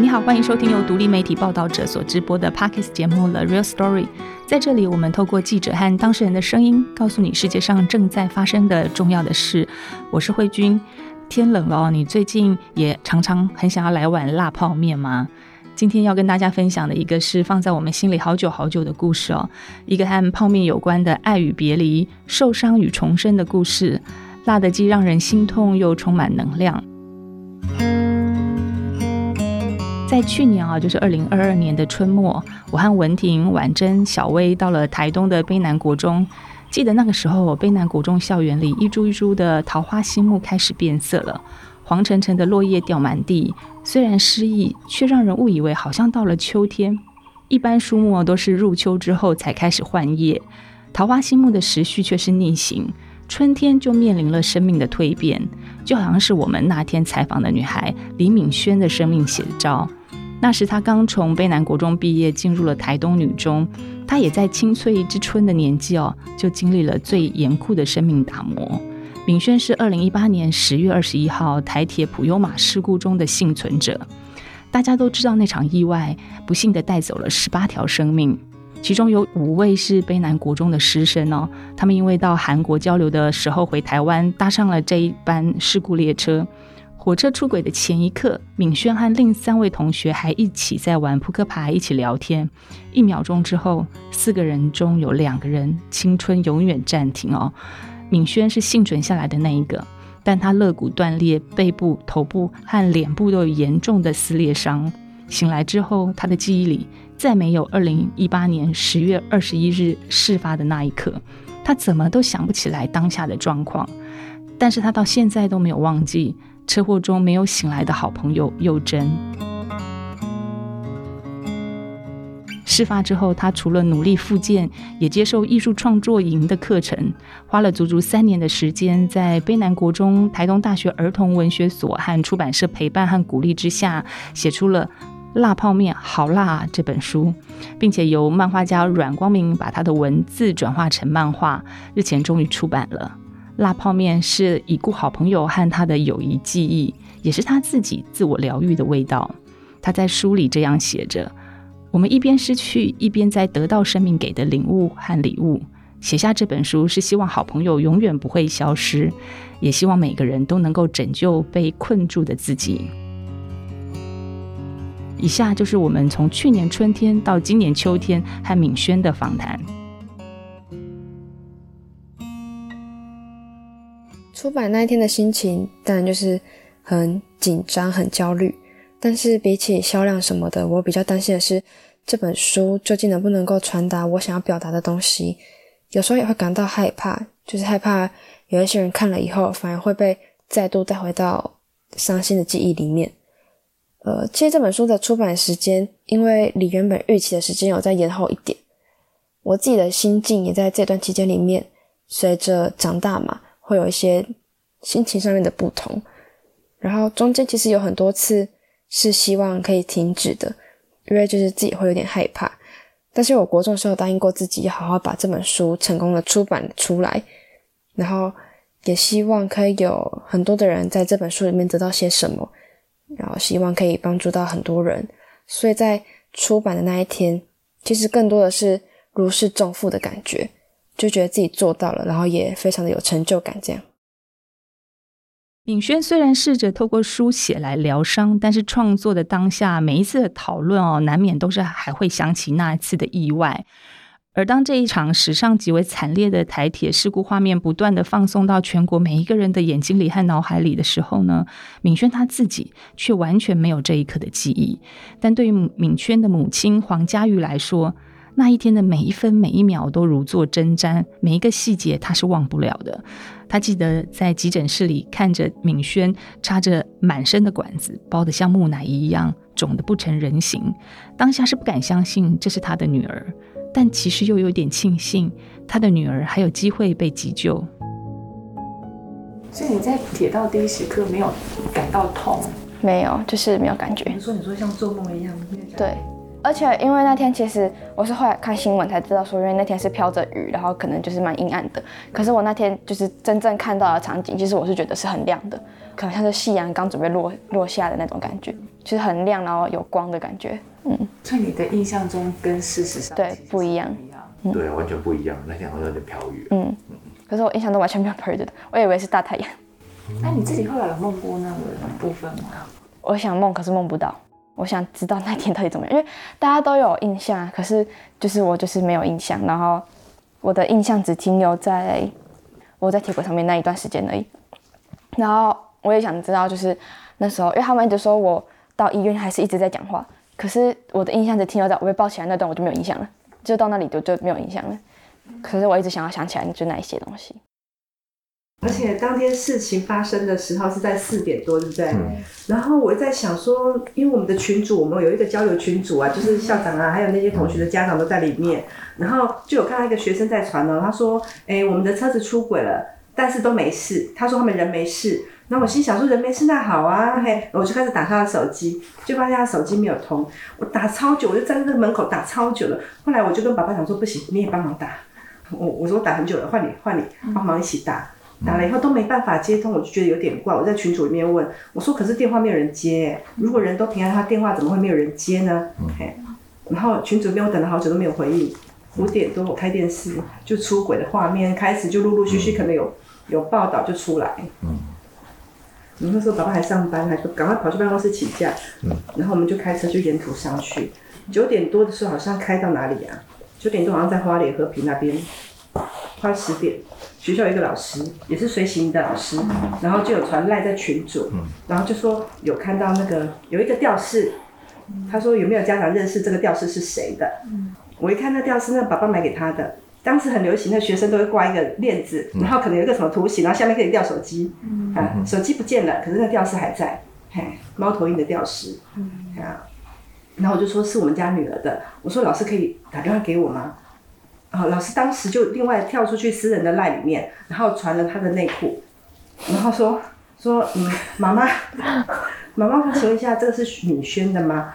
你好，欢迎收听由独立媒体报道者所直播的 Podcast 节目《The Real Story》。在这里，我们透过记者和当事人的声音，告诉你世界上正在发生的重要的事。我是慧君。天冷了哦，你最近也常常很想要来碗辣泡面吗？今天要跟大家分享的一个是放在我们心里好久好久的故事哦，一个和泡面有关的爱与别离、受伤与重生的故事。辣的既让人心痛，又充满能量。在去年啊，就是二零二二年的春末，我和文婷、婉珍、小薇到了台东的卑南国中。记得那个时候，卑南国中校园里一株一株的桃花心木开始变色了，黄澄澄的落叶掉满地。虽然诗意，却让人误以为好像到了秋天。一般树木都是入秋之后才开始换叶，桃花心木的时序却是逆行，春天就面临了生命的蜕变，就好像是我们那天采访的女孩李敏轩的生命写照。那时她刚从卑南国中毕业，进入了台东女中。她也在青翠之春的年纪哦，就经历了最严酷的生命打磨。敏轩是二零一八年十月二十一号台铁普悠玛事故中的幸存者。大家都知道那场意外不幸地带走了十八条生命，其中有五位是卑南国中的师生哦。他们因为到韩国交流的时候回台湾，搭上了这一班事故列车。火车出轨的前一刻，敏轩和另三位同学还一起在玩扑克牌，一起聊天。一秒钟之后，四个人中有两个人青春永远暂停哦。敏轩是幸存下来的那一个，但他肋骨断裂，背部、头部和脸部都有严重的撕裂伤。醒来之后，他的记忆里再没有2018年10月21日事发的那一刻，他怎么都想不起来当下的状况。但是他到现在都没有忘记。车祸中没有醒来的好朋友幼珍。事发之后，他除了努力复健，也接受艺术创作营的课程，花了足足三年的时间，在卑南国中、台东大学儿童文学所和出版社陪伴和鼓励之下，写出了《辣泡面好辣啊》这本书，并且由漫画家阮光明把他的文字转化成漫画，日前终于出版了。辣泡面是已故好朋友和他的友谊记忆，也是他自己自我疗愈的味道。他在书里这样写着：“我们一边失去，一边在得到生命给的领悟和礼物。写下这本书是希望好朋友永远不会消失，也希望每个人都能够拯救被困住的自己。”以下就是我们从去年春天到今年秋天和敏轩的访谈。出版那一天的心情，当然就是很紧张、很焦虑。但是比起销量什么的，我比较担心的是这本书究竟能不能够传达我想要表达的东西。有时候也会感到害怕，就是害怕有一些人看了以后，反而会被再度带回到伤心的记忆里面。呃，其实这本书的出版时间，因为离原本预期的时间有再延后一点，我自己的心境也在这段期间里面，随着长大嘛。会有一些心情上面的不同，然后中间其实有很多次是希望可以停止的，因为就是自己会有点害怕。但是我国中的时候答应过自己，要好好把这本书成功的出版出来，然后也希望可以有很多的人在这本书里面得到些什么，然后希望可以帮助到很多人。所以在出版的那一天，其实更多的是如释重负的感觉。就觉得自己做到了，然后也非常的有成就感。这样，敏轩虽然试着透过书写来疗伤，但是创作的当下，每一次的讨论哦，难免都是还会想起那一次的意外。而当这一场史上极为惨烈的台铁事故画面不断的放送到全国每一个人的眼睛里和脑海里的时候呢，敏轩他自己却完全没有这一刻的记忆。但对于敏轩的母亲黄佳玉来说，那一天的每一分每一秒都如坐针毡，每一个细节他是忘不了的。他记得在急诊室里看着敏轩插着满身的管子，包得像木乃伊一样肿得不成人形。当下是不敢相信这是他的女儿，但其实又有点庆幸他的女儿还有机会被急救。所以你在铁道第一时刻没有感到痛？没有，就是没有感觉。你说你说像做梦一样？对。而且因为那天其实我是后来看新闻才知道说，因为那天是飘着雨，然后可能就是蛮阴暗的。可是我那天就是真正看到的场景，其实我是觉得是很亮的，可能像是夕阳刚准备落落下的那种感觉，就是很亮，然后有光的感觉。嗯，在你的印象中跟事实上对不一样，嗯、对，完全不一样。那天好像有点飘雨。嗯，可是我印象中完全没有飘雨的，我以为是大太阳。那、嗯、你自己后来有梦过那个部分吗？我想梦，可是梦不到。我想知道那天到底怎么样，因为大家都有印象，可是就是我就是没有印象。然后我的印象只停留在我在铁轨上面那一段时间而已。然后我也想知道，就是那时候，因为他们一直说我到医院还是一直在讲话。可是我的印象只停留在我被抱起来那段，我就没有印象了，就到那里就就没有印象了。可是我一直想要想起来，就那一些东西。而且当天事情发生的时候是在四点多，对不对？嗯。然后我在想说，因为我们的群主，我们有一个交流群组啊，就是校长啊，还有那些同学的家长都在里面。然后就有看到一个学生在传哦，他说：“哎，我们的车子出轨了，但是都没事。”他说他们人没事。那我心想说人没事那好啊，嘿，我就开始打他的手机，就发现他手机没有通，我打超久，我就站在那个门口打超久了。后来我就跟爸爸讲说不行，你也帮忙打。我我说我打很久了，换你换你帮忙一起打。打了以后都没办法接通，我就觉得有点怪。我在群组里面问我说，可是电话没有人接，如果人都平安，他电话怎么会没有人接呢？嘿，然后群组里面我等了好久都没有回应。五点多我开电视，就出轨的画面开始就陆陆续续可能有有报道就出来。嗯，那时候爸爸还上班，还说赶快跑去办公室请假。嗯，然后我们就开车就沿途上去。九点多的时候好像开到哪里啊？九点多好像在花莲和平那边，快十点。学校有一个老师也是随行的老师，然后就有传赖在群组，然后就说有看到那个有一个吊饰，他说有没有家长认识这个吊饰是谁的？我一看那吊饰，那爸爸买给他的。当时很流行，那学生都会挂一个链子，然后可能有一个什么图形，然后下面可以吊手机。啊，手机不见了，可是那吊饰还在，嘿，猫头鹰的吊饰。啊，然后我就说是我们家女儿的，我说老师可以打电话给我吗？哦，老师当时就另外跳出去私人的赖里面，然后传了他的内裤，然后说说嗯，妈妈，妈妈，我请问一下，这个是敏轩的吗？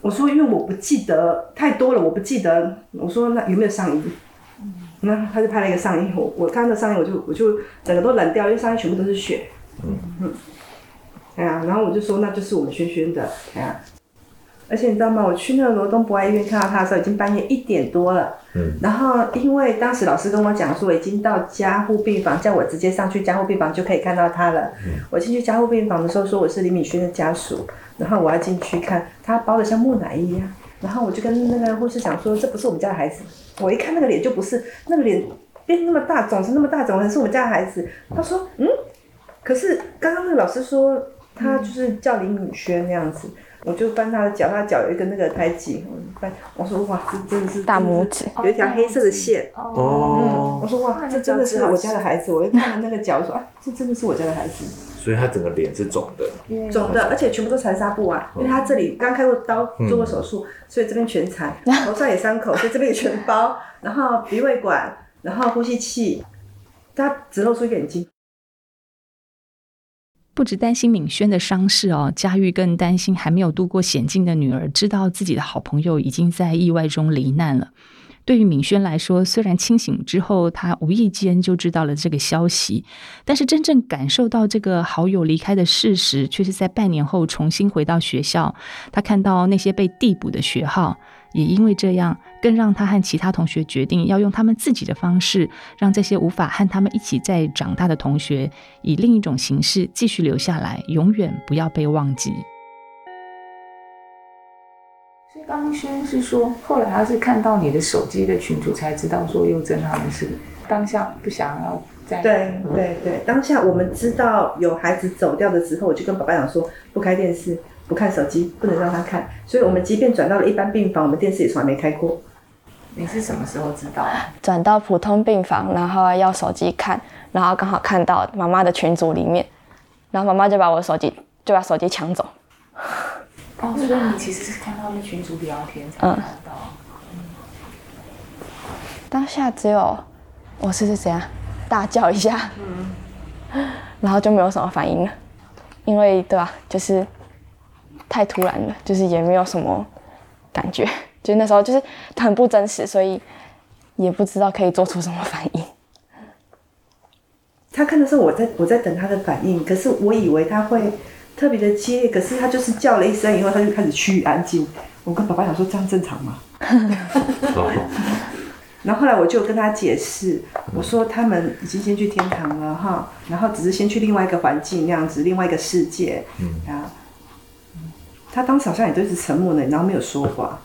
我说因为我不记得太多了，我不记得。我说那有没有上衣？那他就拍了一个上衣，我我看到上衣，我就我就整个都冷掉，因为上衣全部都是血。嗯嗯，哎呀，然后我就说那就是我们轩轩的，哎呀。而且你知道吗？我去那个罗东博爱医院看到他的时候，已经半夜一点多了。嗯。然后因为当时老师跟我讲说，已经到加护病房，叫我直接上去加护病房就可以看到他了。嗯。我进去加护病房的时候，说我是李敏轩的家属，然后我要进去看他包的像木乃伊一样。然后我就跟那个护士讲说，这不是我们家的孩子。我一看那个脸就不是，那个脸变那么大，肿是那么大，怎么可能是我们家的孩子？他说，嗯，可是刚刚那个老师说他就是叫李敏轩那样子。我就翻他的脚，他脚有一个那个胎记，我翻，我说哇，这真的是大拇指，有一条黑色的线。哦。嗯，我说哇，这真的是我家的孩子。我一看了那个脚，我说啊，这真的是我家的孩子。所以他整个脸是肿的。肿的，而且全部都缠纱布啊，因为他这里刚开过刀，做过手术，所以这边全缠，头上也伤口，所以这边也全包。然后鼻胃管，然后呼吸器，他只露出眼睛。不止担心敏轩的伤势哦，佳玉更担心还没有度过险境的女儿，知道自己的好朋友已经在意外中罹难了。对于敏轩来说，虽然清醒之后，他无意间就知道了这个消息，但是真正感受到这个好友离开的事实，却是在半年后重新回到学校，他看到那些被递补的学号。也因为这样，更让他和其他同学决定要用他们自己的方式，让这些无法和他们一起再长大的同学，以另一种形式继续留下来，永远不要被忘记。所以刚刚轩是说，后来他是看到你的手机的群组才知道说幼珍他们是当下不想要再对对对，当下我们知道有孩子走掉的时候，我就跟爸爸讲说不开电视。不看手机，不能让他看，所以我们即便转到了一般病房，我们电视也从来没开过。你是什么时候知道？啊转到普通病房，然后要手机看，然后刚好看到妈妈的群组里面，然后妈妈就把我的手机就把手机抢走。哦，所以你其实是看到那群组聊天才看到。嗯。当下只有我是是怎样大叫一下，嗯，然后就没有什么反应了，因为对吧，就是。太突然了，就是也没有什么感觉。就那时候就是很不真实，所以也不知道可以做出什么反应。他看的时候，我在我在等他的反应，可是我以为他会特别的激烈，可是他就是叫了一声以后，他就开始趋于安静。我跟爸爸讲说，这样正常吗？然后后来我就跟他解释，我说他们已经先去天堂了哈，然后只是先去另外一个环境那样子，另外一个世界。嗯啊，他当时好像也都是沉默的，然后没有说话。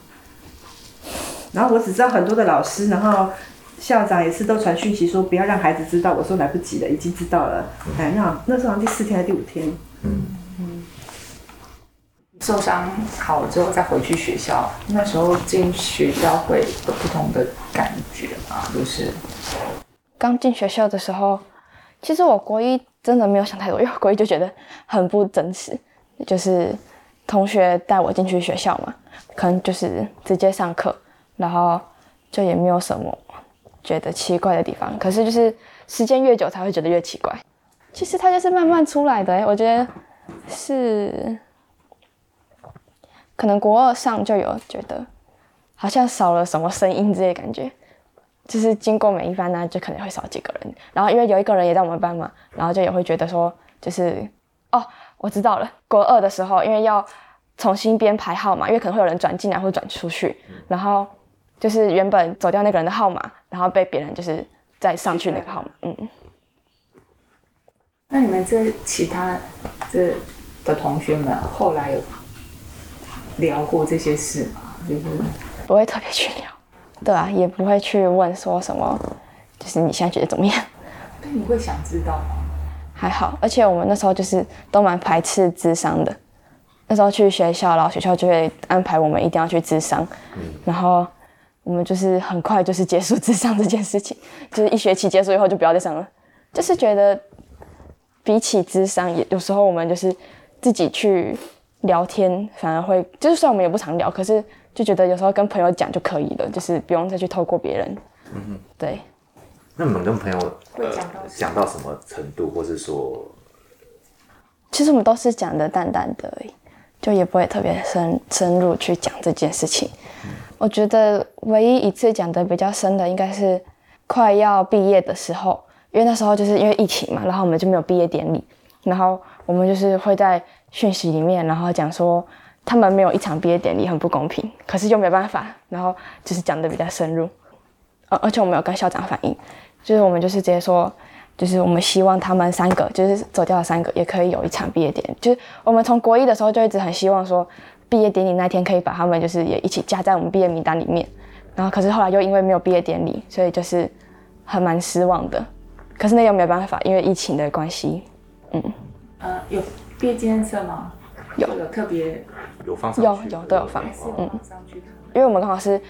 然后我只知道很多的老师，然后。校长也是都传讯息说不要让孩子知道，我说来不及了，已经知道了。哎，那那时候好像第四天还是第五天。嗯嗯。受伤好了之后再回去学校，那时候进学校会有不同的感觉吗？就是刚进学校的时候，其实我国一真的没有想太多，因为国一就觉得很不真实，就是同学带我进去学校嘛，可能就是直接上课，然后就也没有什么。觉得奇怪的地方，可是就是时间越久才会觉得越奇怪。其实它就是慢慢出来的，欸，我觉得是可能国二上就有觉得好像少了什么声音之类感觉，就是经过每一班呢，就可能会少几个人。然后因为有一个人也在我们班嘛，然后就也会觉得说，就是哦，我知道了，国二的时候因为要重新编排号码，因为可能会有人转进来或转出去，然后。就是原本走掉那个人的号码，然后被别人就是再上去那个号码。嗯。那你们这其他这的同学们后来有聊过这些事吗？就是不会特别去聊，对啊，也不会去问说什么，就是你现在觉得怎么样？那你会想知道吗？还好，而且我们那时候就是都蛮排斥智商的。那时候去学校，然后学校就会安排我们一定要去智商，嗯、然后。我们就是很快就是结束智商这件事情，就是一学期结束以后就不要再上了。就是觉得比起智商，也有时候我们就是自己去聊天，反而会就是虽然我们也不常聊，可是就觉得有时候跟朋友讲就可以了，就是不用再去透过别人。嗯哼，对。那你们跟朋友会讲到讲到什么程度，或是说，其实我们都是讲的淡淡的而已，就也不会特别深深入去讲这件事情。我觉得唯一一次讲的比较深的，应该是快要毕业的时候，因为那时候就是因为疫情嘛，然后我们就没有毕业典礼，然后我们就是会在讯息里面，然后讲说他们没有一场毕业典礼很不公平，可是又没办法，然后就是讲的比较深入，而而且我们有跟校长反映，就是我们就是直接说，就是我们希望他们三个，就是走掉的三个，也可以有一场毕业典礼，就是我们从国一的时候就一直很希望说。毕业典礼那天可以把他们就是也一起加在我们毕业名单里面，然后可是后来又因为没有毕业典礼，所以就是还蛮失望的。可是那又没有办法，因为疫情的关系，嗯。呃，有毕业纪念册吗？有，有特别有放上有有都有放，嗯。因为我们刚好是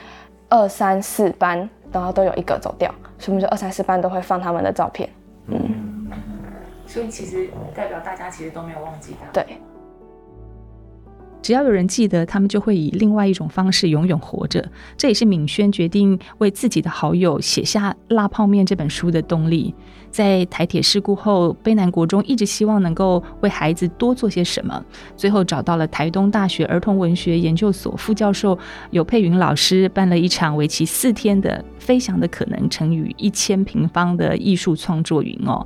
二三四班，然后都有一个走掉，所以我们就二三四班都会放他们的照片，嗯。嗯，所以其实代表大家其实都没有忘记他。对。只要有人记得，他们就会以另外一种方式永远活着。这也是敏轩决定为自己的好友写下《辣泡面》这本书的动力。在台铁事故后，卑南国中一直希望能够为孩子多做些什么，最后找到了台东大学儿童文学研究所副教授游珮芸老师，办了一场为期四天的“飞翔的可能”乘以一千平方的艺术创作营哦。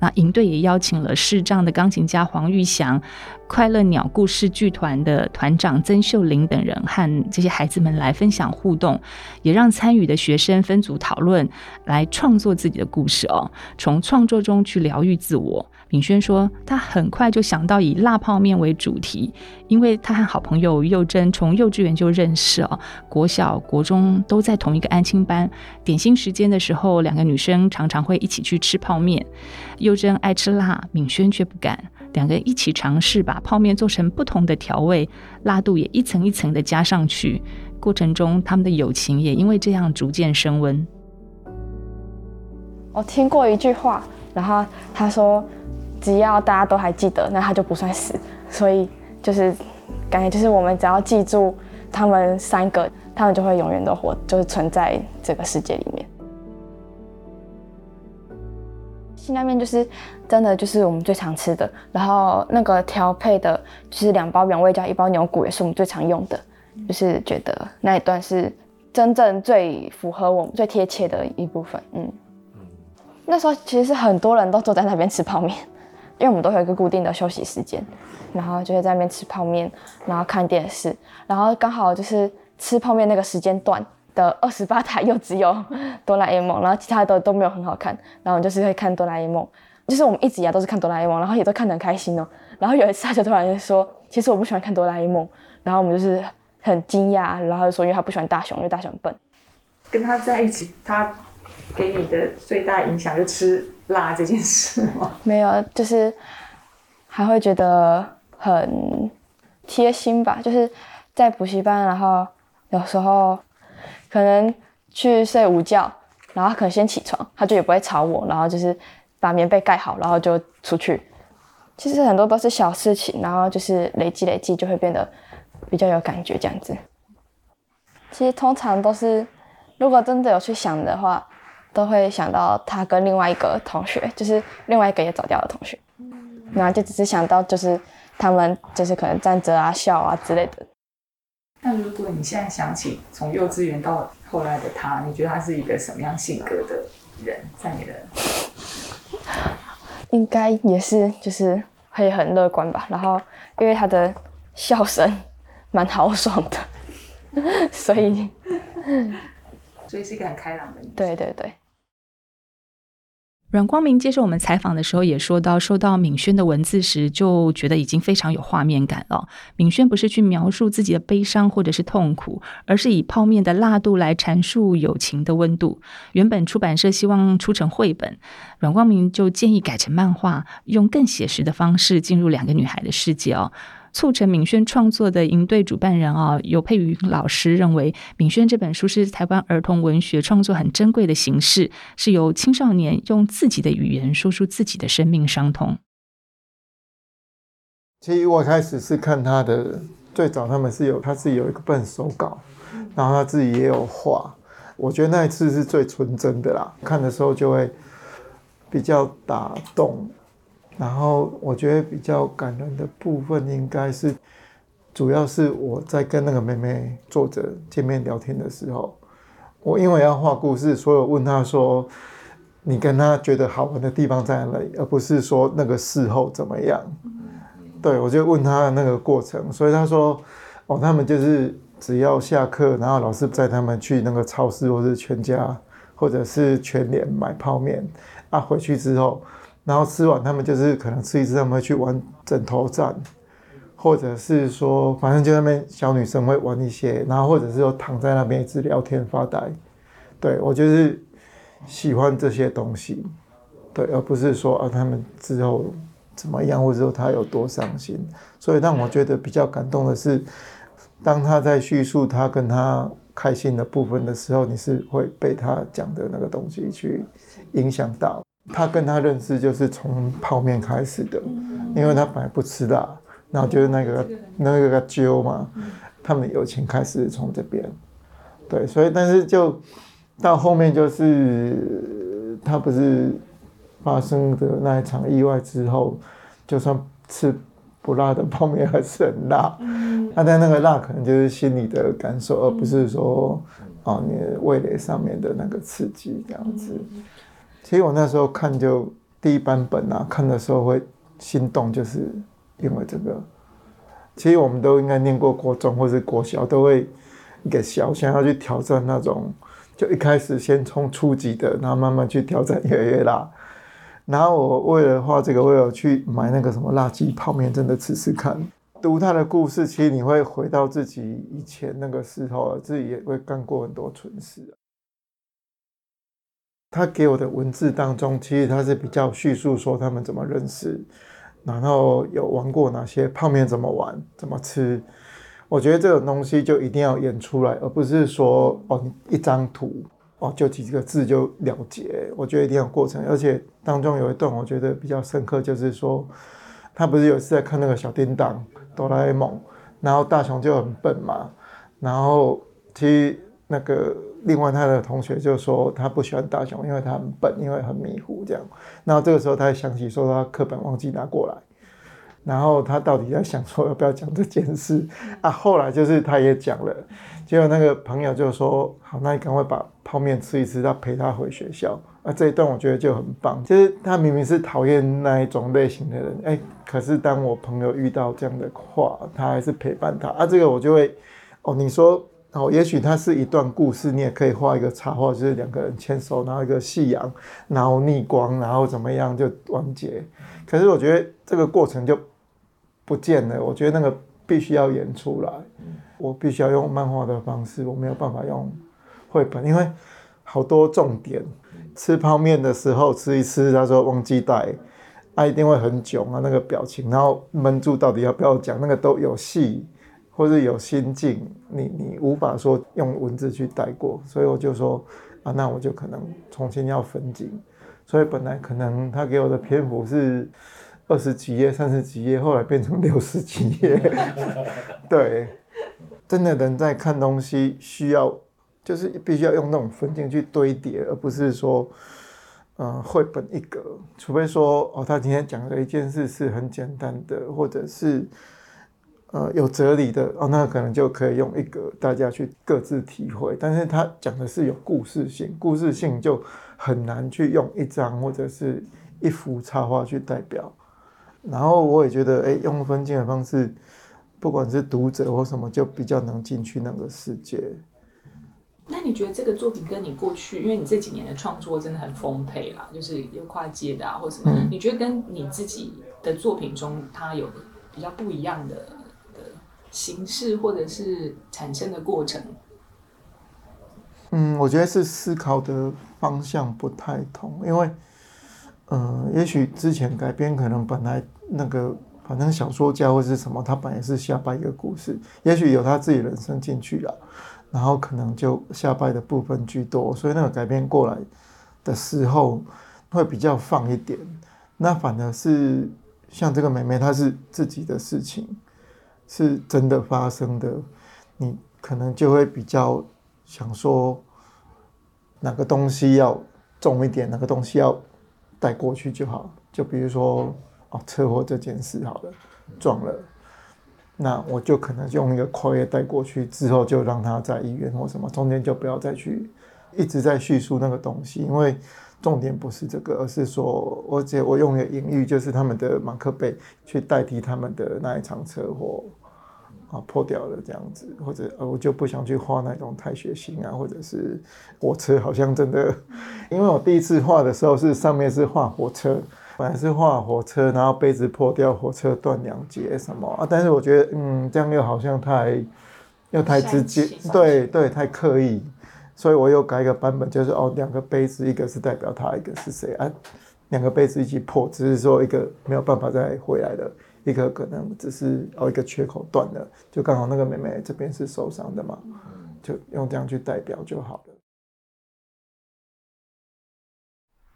那营队也邀请了视障的钢琴家黄玉祥、快乐鸟故事剧团的团长曾秀玲等人，和这些孩子们来分享互动，也让参与的学生分组讨论，来创作自己的故事哦，从创作中去疗愈自我。敏轩说，他很快就想到以辣泡面为主题，因为他和好朋友幼珍从幼稚园就认识哦，国小、国中都在同一个安亲班。点心时间的时候，两个女生常常会一起去吃泡面。幼珍爱吃辣，敏轩却不敢。两个人一起尝试把泡面做成不同的调味，辣度也一层一层的加上去。过程中，他们的友情也因为这样逐渐升温。我听过一句话，然后他说。只要大家都还记得，那他就不算死。所以就是感觉就是我们只要记住他们三个，他们就会永远都活，就是存在这个世界里面。辛拉面就是真的就是我们最常吃的，然后那个调配的就是两包原味加一包牛骨也是我们最常用的，就是觉得那一段是真正最符合我们、最贴切的一部分。嗯，那时候其实是很多人都坐在那边吃泡面，因为我们都有一个固定的休息时间，然后就会在那边吃泡面，然后看电视，然后刚好就是吃泡面那个时间段的二十八台又只有哆啦 A 梦，然后其他的都没有很好看，然后我们就是会看哆啦 A 梦，就是我们一直以来都是看哆啦 A 梦，然后也都看得很开心哦。然后有一次他就突然就说，其实我不喜欢看哆啦 A 梦，然后我们就是很惊讶，然后就说因为他不喜欢大雄，因为大雄笨。跟他在一起，他给你的最大影响就吃辣这件事吗？没有，就是还会觉得很贴心吧，就是在补习班，然后有时候可能去睡午觉，然后可能先起床，他就也不会吵我，然后就是把棉被盖好，然后就出去。其实很多都是小事情，然后就是累积累积，就会变得比较有感觉这样子。其实通常都是，如果真的有去想的话，都会想到他跟另外一个同学，就是另外一个也走掉的同学，然后就只是想到就是他们就是可能站着啊笑啊之类的。那如果你现在想起从幼稚园到后来的他，你觉得他是一个什么样性格的人？在你的？应该也是，就是会很乐观吧。然后，因为他的笑声蛮豪爽的，所以，所以是一个很开朗的人。对对对。阮光明接受我们采访的时候也说到，收到敏轩的文字时就觉得已经非常有画面感了。敏轩不是去描述自己的悲伤或者是痛苦，而是以泡面的辣度来阐述友情的温度。原本出版社希望出成绘本，阮光明就建议改成漫画，用更写实的方式进入两个女孩的世界哦。促成敏轩创作的营队主办人啊，尤佩瑜老师认为，敏轩这本书是台湾儿童文学创作很珍贵的形式，是由青少年用自己的语言说出自己的生命伤痛。其实我开始是看他的，最早他们是有他自己有一个本手稿，然后他自己也有画，我觉得那一次是最纯真的啦，看的时候就会比较打动。然后我觉得比较感人的部分，应该是主要是我在跟那个妹妹作者见面聊天的时候，我因为要画故事，所以我问她说：“你跟她觉得好玩的地方在哪里？”而不是说那个事后怎么样。对，我就问她的那个过程，所以她说：“哦，他们就是只要下课，然后老师带他们去那个超市，或是全家，或者是全联买泡面啊，回去之后。”然后吃完，他们就是可能吃一次，他们会去玩枕头战，或者是说，反正就那边小女生会玩一些，然后或者是说躺在那边一直聊天发呆。对，我就是喜欢这些东西，对，而不是说啊他们之后怎么样，或者说他有多伤心。所以让我觉得比较感动的是，当他在叙述他跟他开心的部分的时候，你是会被他讲的那个东西去影响到。他跟他认识就是从泡面开始的，因为他本来不吃辣，然后就是那个那个揪嘛，他们友情开始从这边，对，所以但是就到后面就是他不是发生的那一场意外之后，就算吃不辣的泡面还是很辣，那但那个辣可能就是心里的感受，而不是说哦你的味蕾上面的那个刺激这样子。其实我那时候看就第一版本啊，看的时候会心动，就是因为这个。其实我们都应该念过国中或是国小，都会一个小想要去挑战那种，就一开始先从初级的，然后慢慢去挑战越来越辣。然后我为了画这个，我有去买那个什么辣鸡泡面，真的吃吃看。读他的故事，其实你会回到自己以前那个时候，自己也会干过很多蠢事。他给我的文字当中，其实他是比较叙述说他们怎么认识，然后有玩过哪些泡面，怎么玩，怎么吃。我觉得这种东西就一定要演出来，而不是说哦一张图哦就几个字就了结。我觉得一定要过程，而且当中有一段我觉得比较深刻，就是说他不是有一次在看那个小叮当哆啦 A 梦，然后大雄就很笨嘛，然后其实那个。另外，他的同学就说他不喜欢大雄，因为他很笨，因为很迷糊这样。然后这个时候，他想起说他课本忘记拿过来，然后他到底在想说要不要讲这件事啊？后来就是他也讲了，结果那个朋友就说：“好，那你赶快把泡面吃一吃，他陪他回学校。”啊，这一段我觉得就很棒。其实他明明是讨厌那一种类型的人，哎，可是当我朋友遇到这样的话，他还是陪伴他啊。这个我就会哦，你说。然后，也许它是一段故事，你也可以画一个插画，就是两个人牵手，然后一个夕阳，然后逆光，然后怎么样就完结。可是我觉得这个过程就不见了，我觉得那个必须要演出来，我必须要用漫画的方式，我没有办法用绘本，因为好多重点。吃泡面的时候吃一吃，他说忘记带，他一定会很囧啊，那个表情，然后闷住，到底要不要讲，那个都有戏。或是有心境，你你无法说用文字去带过，所以我就说啊，那我就可能重新要分镜，所以本来可能他给我的篇幅是二十几页、三十几页，后来变成六十几页。对，真的人在看东西需要，就是必须要用那种分镜去堆叠，而不是说，嗯，绘本一格，除非说哦，他今天讲的一件事是很简单的，或者是。呃，有哲理的哦，那可能就可以用一个大家去各自体会。但是他讲的是有故事性，故事性就很难去用一张或者是一幅插画去代表。然后我也觉得，哎，用分镜的方式，不管是读者或什么，就比较能进去那个世界。那你觉得这个作品跟你过去，因为你这几年的创作真的很丰沛啦，就是有跨界的啊，或什么，嗯，你觉得跟你自己的作品中，它有比较不一样的？形式或者是产生的过程，嗯，我觉得是思考的方向不太同，因为，呃，也许之前改编可能本来那个反正小说家或是什么，他本来是下拜一个故事，也许有他自己人生进去了，然后可能就下拜的部分居多，所以那个改编过来的时候会比较放一点，那反而是像这个妹妹，她是自己的事情。是真的发生的，你可能就会比较想说，哪个东西要重一点，哪个东西要带过去就好。就比如说哦，车祸这件事好了，撞了，那我就可能用一个跨越带过去，之后就让他在医院或什么，中间就不要再去一直在叙述那个东西，因为重点不是这个，而是说，而且我用一个隐喻，就是他们的马克杯去代替他们的那一场车祸。啊，破掉了这样子，或者呃，我就不想去画那种太血腥啊，或者是火车，好像真的，因为我第一次画的时候是上面是画火车，本来是画火车，然后杯子破掉，火车断两截什么啊，但是我觉得嗯，这样又好像太又太直接，对对，太刻意，所以我又改一个版本，就是哦，两个杯子，一个是代表他，一个是谁啊？两个杯子一起破，只是说一个没有办法再回来了。一个可能只是哦，一个缺口断了，就刚好那个妹妹这边是受伤的嘛，就用这样去代表就好了。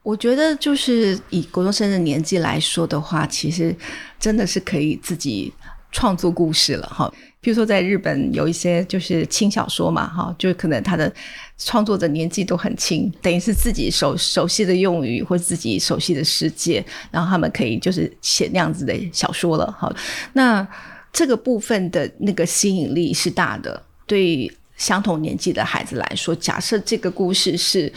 我觉得就是以国中生的年纪来说的话，其实真的是可以自己创作故事了哈。比如说在日本有一些就是轻小说嘛哈，就可能他的。创作者年纪都很轻，等于是自己熟熟悉的用语或自己熟悉的世界，然后他们可以就是写那样子的小说了。好，那这个部分的那个吸引力是大的。对相同年纪的孩子来说，假设这个故事是。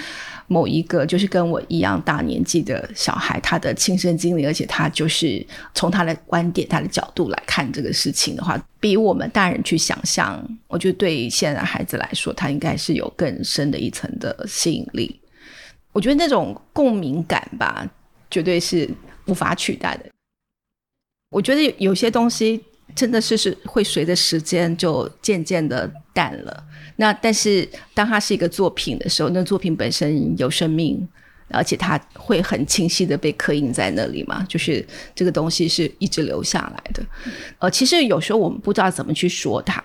某一个就是跟我一样大年纪的小孩，他的亲身经历，而且他就是从他的观点、他的角度来看这个事情的话，比我们大人去想象，我觉得对现在的孩子来说，他应该是有更深的一层的吸引力。我觉得那种共鸣感吧，绝对是无法取代的。我觉得有些东西真的是是会随着时间就渐渐的淡了。那但是当它是一个作品的时候，那作品本身有生命，而且它会很清晰的被刻印在那里嘛，就是这个东西是一直留下来的。呃，其实有时候我们不知道怎么去说它，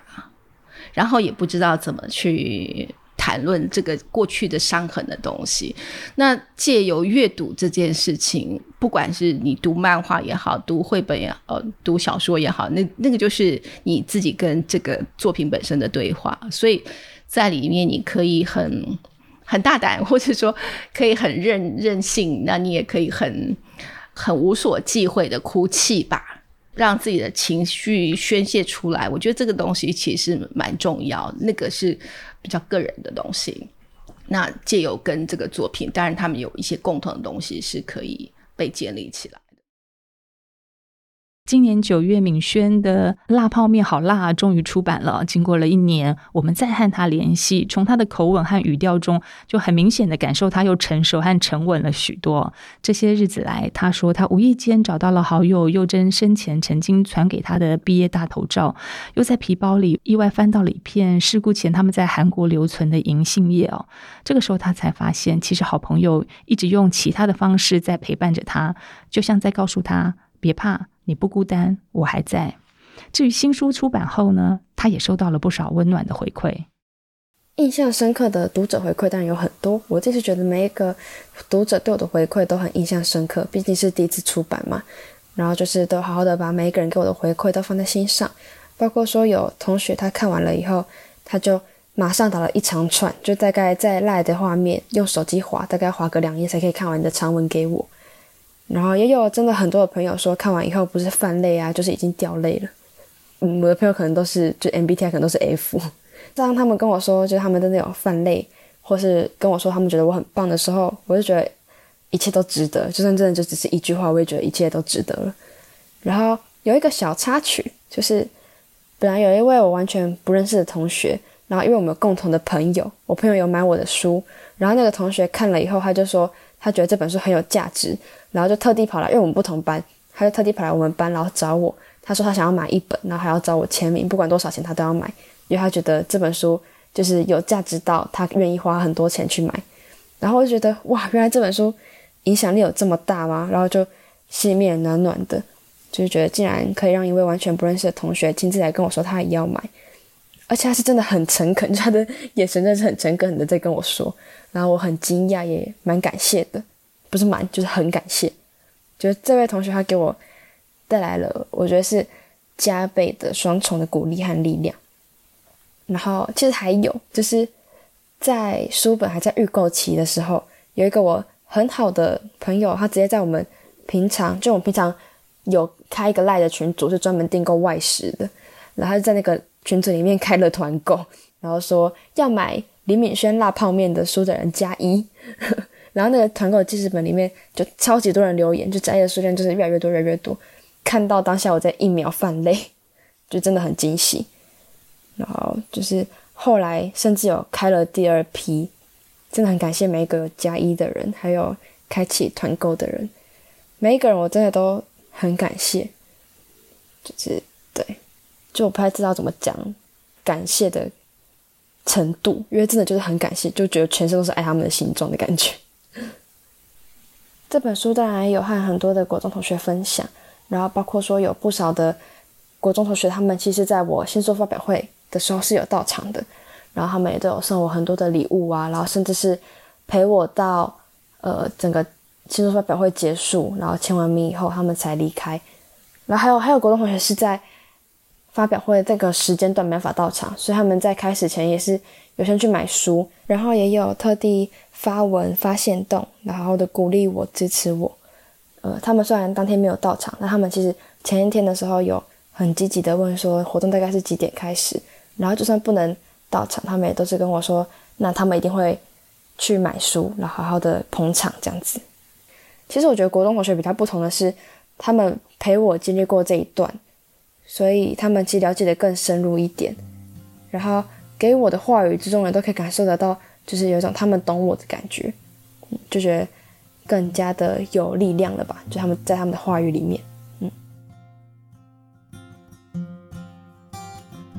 然后也不知道怎么去谈论这个过去的伤痕的东西。那借由阅读这件事情，不管是你读漫画也好，读绘本也好，呃，读小说也好，那那个就是你自己跟这个作品本身的对话。所以在里面，你可以很很大胆，或者说可以很任任性，那你也可以很很无所忌讳的哭泣吧。让自己的情绪宣泄出来。我觉得这个东西其实蛮重要，那个是比较个人的东西。那借由跟这个作品，当然他们有一些共同的东西是可以被建立起来。今年九月，敏轩的《辣泡面好辣》终于出版了。经过了一年，我们再和他联系，从他的口吻和语调中，就很明显的感受他又成熟和沉稳了许多。这些日子来，他说他无意间找到了好友宥珍生前曾经传给他的毕业大头照，又在皮包里意外翻到了一片事故前他们在韩国留存的银杏叶哦。这个时候他才发现，其实好朋友一直用其他的方式在陪伴着他，就像在告诉他别怕。你不孤单，我还在。至于新书出版后呢，他也收到了不少温暖的回馈。印象深刻的读者回馈当然有很多，我这次觉得每一个读者对我的回馈都很印象深刻，毕竟是第一次出版嘛。然后就是都好好的把每一个人给我的回馈都放在心上，包括说有同学他看完了以后，他就马上打了一长串，就大概在赖的画面用手机滑，大概滑个两页才可以看完的长文给我。然后也有真的很多的朋友说，看完以后不是泛泪啊，就是已经掉泪了。嗯，我的朋友可能都是就 MBTI 可能都是 F。当他们跟我说，就是他们真的有泛泪，或是跟我说他们觉得我很棒的时候，我就觉得一切都值得。就算真的就只是一句话，我也觉得一切都值得了。然后有一个小插曲，就是本来有一位我完全不认识的同学，然后因为我们有共同的朋友，我朋友有买我的书，然后那个同学看了以后，他就说他觉得这本书很有价值。然后就特地跑来，因为我们不同班，他就特地跑来我们班，然后找我。他说他想要买一本，然后还要找我签名，不管多少钱他都要买，因为他觉得这本书就是有价值到他愿意花很多钱去买。然后我就觉得哇，原来这本书影响力有这么大吗？然后就心里面暖暖的，就是觉得竟然可以让一位完全不认识的同学亲自来跟我说他也要买，而且他是真的很诚恳，就他的眼神真的是很诚恳的在跟我说，然后我很惊讶，也蛮感谢的。不是蛮，就是很感谢，就是这位同学他给我带来了，我觉得是加倍的双重的鼓励和力量。然后其实还有，就是在书本还在预购期的时候，有一个我很好的朋友，他直接在我们平常就我们平常有开一个赖的群组，是专门订购外食的，然后他在那个群组里面开了团购，然后说要买李敏轩辣泡面的书的人加一。然后那个团购记事本里面就超级多人留言，就加一的数量就是越来越多，越来越多。看到当下我在一秒泛泪，就真的很惊喜。然后就是后来甚至有开了第二批，真的很感谢每一个有加一的人，还有开启团购的人，每一个人我真的都很感谢。就是，就我不太知道怎么讲感谢的程度，因为真的就是很感谢，就觉得全身都是爱他们的形状的感觉。这本书当然有和很多的国中同学分享，然后包括说有不少的国中同学，他们其实在我新书发表会的时候是有到场的，然后他们也都有送我很多的礼物啊，然后甚至是陪我到呃整个新书发表会结束，然后签完名以后他们才离开，然后还有还有国中同学是在发表会这个时间段没法到场，所以他们在开始前也是有先去买书，然后也有特地。发文发现动，然后的鼓励我支持我。呃，他们虽然当天没有到场，但他们其实前一天的时候有很积极的问说活动大概是几点开始。然后就算不能到场，他们也都是跟我说，那他们一定会去买书，然后好好的捧场这样子。其实我觉得国中同学比较不同的是，他们陪我经历过这一段，所以他们其实了解的更深入一点。然后给我的话语之中，呢都可以感受得到。就是有一种他们懂我的感觉，就觉得更加的有力量了吧？就他们在他们的话语里面。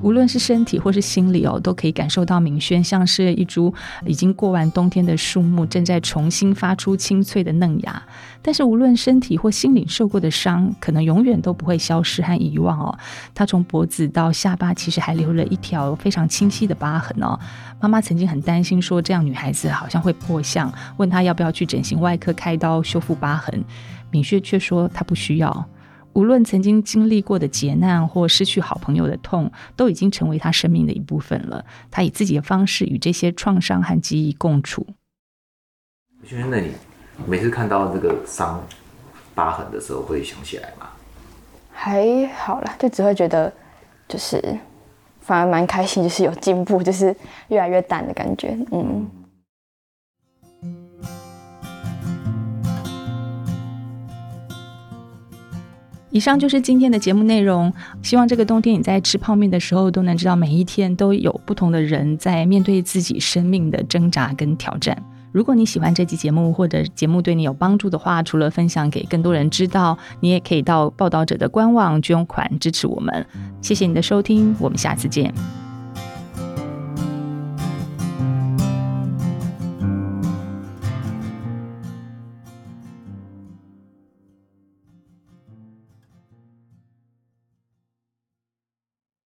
无论是身体或是心理哦，都可以感受到敏轩像是一株已经过完冬天的树木，正在重新发出清脆的嫩芽。但是无论身体或心灵受过的伤，可能永远都不会消失和遗忘哦。她从脖子到下巴，其实还留了一条非常清晰的疤痕哦。妈妈曾经很担心说，这样女孩子好像会破相，问她要不要去整形外科开刀修复疤痕。敏轩却说她不需要。无论曾经经历过的劫难或失去好朋友的痛，都已经成为他生命的一部分了。他以自己的方式与这些创伤和记忆共处。萱萱，那你每次看到这个伤疤痕的时候，会想起来吗？还好啦，就只会觉得就是反而蛮开心，就是有进步，就是越来越淡的感觉，嗯。以上就是今天的节目内容。希望这个冬天你在吃泡面的时候，都能知道每一天都有不同的人在面对自己生命的挣扎跟挑战。如果你喜欢这期节目，或者节目对你有帮助的话，除了分享给更多人知道，你也可以到报道者的官网捐款支持我们。谢谢你的收听，我们下次见。